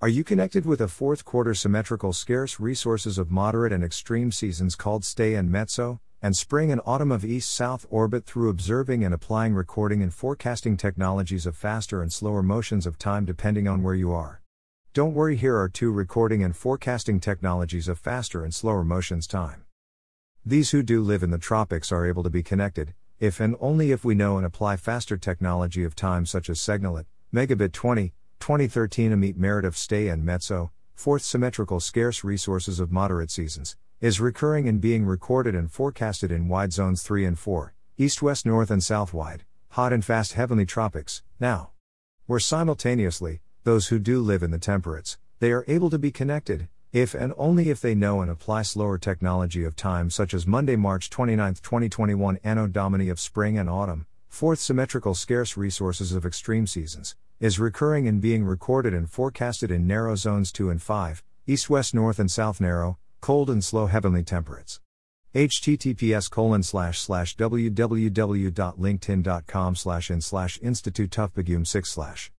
Are you connected with a fourth quarter symmetrical scarce resources of moderate and extreme seasons called stay and mezzo, and spring and autumn of east south orbit through observing and applying recording and forecasting technologies of faster and slower motions of time depending on where you are? Don't worry, here are two recording and forecasting technologies of faster and slower motions time. These who do live in the tropics are able to be connected, if and only if we know and apply faster technology of time such as Segnalit, Megabit 20, 2013 Amit Merit of Stay and Mezzo, fourth symmetrical scarce resources of moderate seasons, is recurring and being recorded and forecasted in wide zones 3 and 4, east west north and south wide, hot and fast heavenly tropics, now. Where simultaneously, those who do live in the temperates, they are able to be connected, if and only if they know and apply slower technology of time such as Monday, March 29, 2021 Anno Domini of spring and autumn, fourth symmetrical scarce resources of extreme seasons, is recurring and being recorded and forecasted in narrow zones 2 and 5, east west north and south narrow, cold and slow heavenly temperates https colon slash slash www.linkedin.com slash in slash institute 6 slash